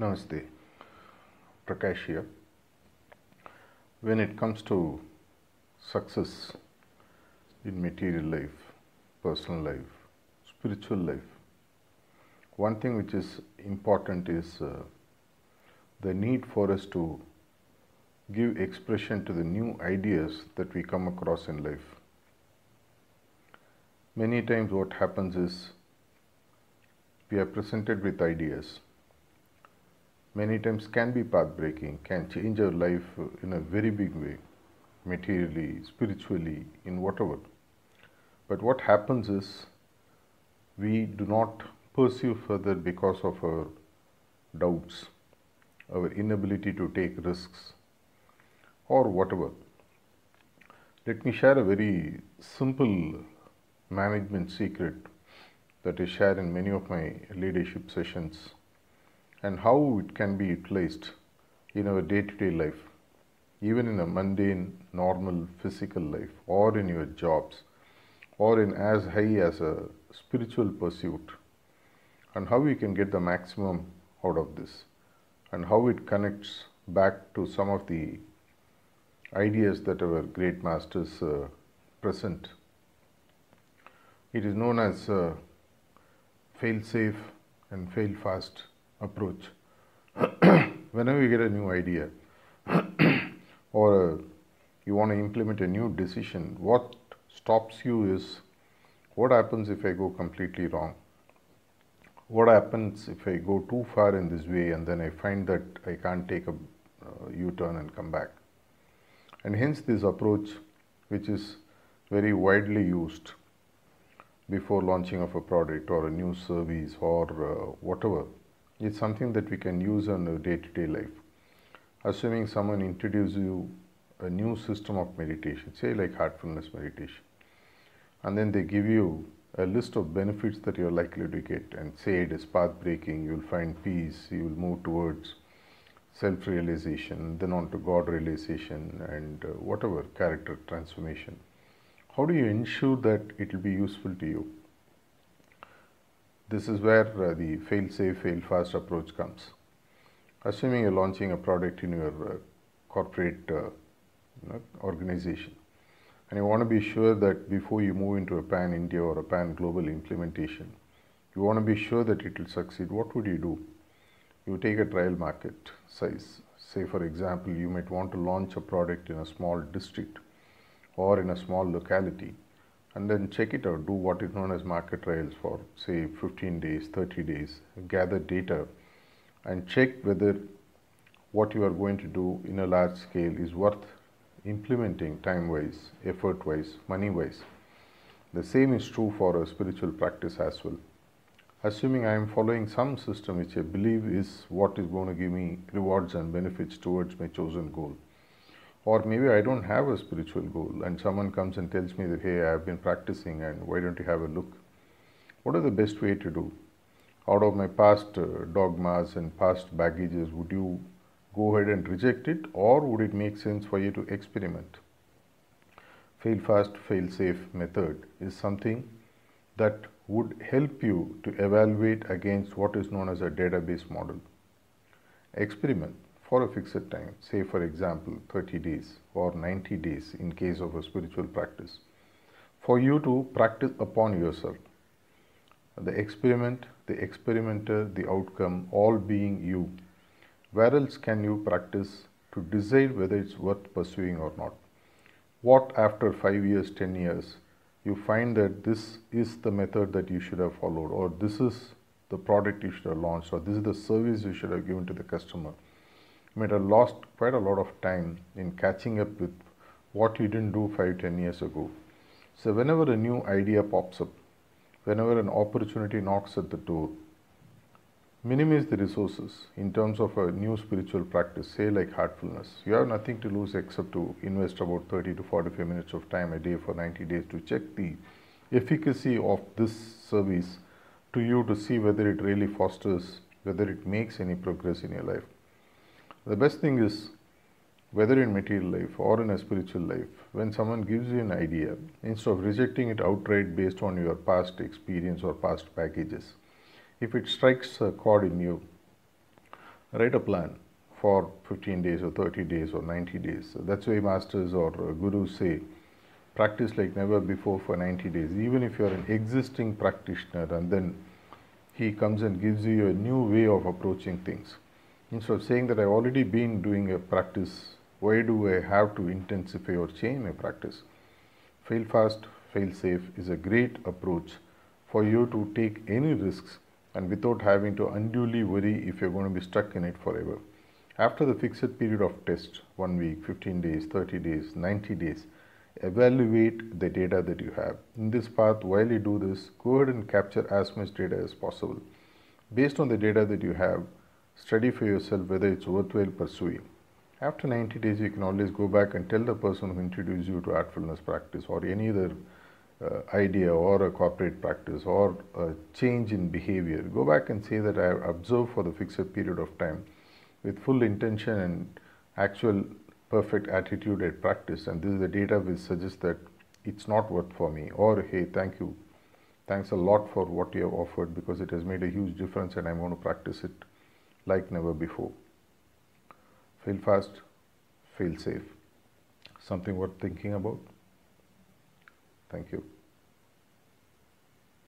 Namaste. Prakash here. When it comes to success in material life, personal life, spiritual life, one thing which is important is uh, the need for us to give expression to the new ideas that we come across in life. Many times, what happens is we are presented with ideas many times can be path breaking, can change our life in a very big way, materially, spiritually, in whatever. But what happens is we do not pursue further because of our doubts, our inability to take risks, or whatever. Let me share a very simple management secret that is shared in many of my leadership sessions and how it can be utilized in our day to day life, even in a mundane, normal physical life, or in your jobs, or in as high as a spiritual pursuit, and how we can get the maximum out of this, and how it connects back to some of the ideas that our great masters uh, present. It is known as uh, fail safe and fail fast approach. Whenever you get a new idea or you want to implement a new decision, what stops you is what happens if I go completely wrong? What happens if I go too far in this way and then I find that I can't take a uh, U turn and come back? And hence, this approach, which is very widely used before launching of a product or a new service or uh, whatever it's something that we can use on a day-to-day life. Assuming someone introduces you a new system of meditation, say like heartfulness meditation, and then they give you a list of benefits that you're likely to get and say it is path breaking, you'll find peace, you will move towards self realization, then on to God realization, and uh, whatever character transformation. How do you ensure that it will be useful to you? This is where uh, the fail safe, fail fast approach comes. Assuming you're launching a product in your uh, corporate uh, you know, organization, and you want to be sure that before you move into a pan India or a pan global implementation, you want to be sure that it will succeed. What would you do? You take a trial market size. Say, for example, you might want to launch a product in a small district or in a small locality and then check it out. Do what is known as market trials for say 15 days, 30 days, gather data and check whether what you are going to do in a large scale is worth implementing time wise, effort wise, money wise. The same is true for a spiritual practice as well. Assuming I am following some system which I believe is what is going to give me rewards and benefits towards my chosen goal or maybe I don't have a spiritual goal and someone comes and tells me that, hey, I have been practicing and why don't you have a look? What are the best way to do? Out of my past uh, dogmas and past baggages, would you go ahead and reject it or would it make sense for you to experiment? Fail fast, fail safe method is something that would help you to evaluate against what is known as a database model. Experiment for a fixed time, say for example 30 days or 90 days in case of a spiritual practice, for you to practice upon yourself. The experiment, the experimenter, the outcome, all being you. Where else can you practice to decide whether it's worth pursuing or not? What after 5 years, 10 years, you find that this is the method that you should have followed, or this is the product you should have launched, or this is the service you should have given to the customer might have lost quite a lot of time in catching up with what you didn't do five, ten years ago. So, whenever a new idea pops up, whenever an opportunity knocks at the door, minimize the resources in terms of a new spiritual practice, say like heartfulness. You have nothing to lose except to invest about 30 to 45 minutes of time a day for 90 days to check the efficacy of this service to you to see whether it really fosters, whether it makes any progress in your life. The best thing is, whether in material life or in a spiritual life, when someone gives you an idea, instead of rejecting it outright based on your past experience or past packages, if it strikes a chord in you, write a plan for 15 days or 30 days or 90 days. That's why masters or gurus say practice like never before for 90 days. Even if you're an existing practitioner and then he comes and gives you a new way of approaching things. Instead of saying that I've already been doing a practice, why do I have to intensify or change my practice? Fail fast, fail safe is a great approach for you to take any risks and without having to unduly worry if you're going to be stuck in it forever. After the fixed period of test, one week, 15 days, 30 days, 90 days, evaluate the data that you have. In this path, while you do this, go ahead and capture as much data as possible. Based on the data that you have, study for yourself whether it's worthwhile pursuing. After 90 days, you can always go back and tell the person who introduced you to Heartfulness practice or any other uh, idea or a corporate practice or a change in behavior. Go back and say that I have observed for the fixed period of time with full intention and actual perfect attitude at practice and this is the data which suggests that it's not worth for me or hey thank you thanks a lot for what you have offered because it has made a huge difference and I'm going to practice it like never before. Fail fast, fail safe. Something worth thinking about. Thank you.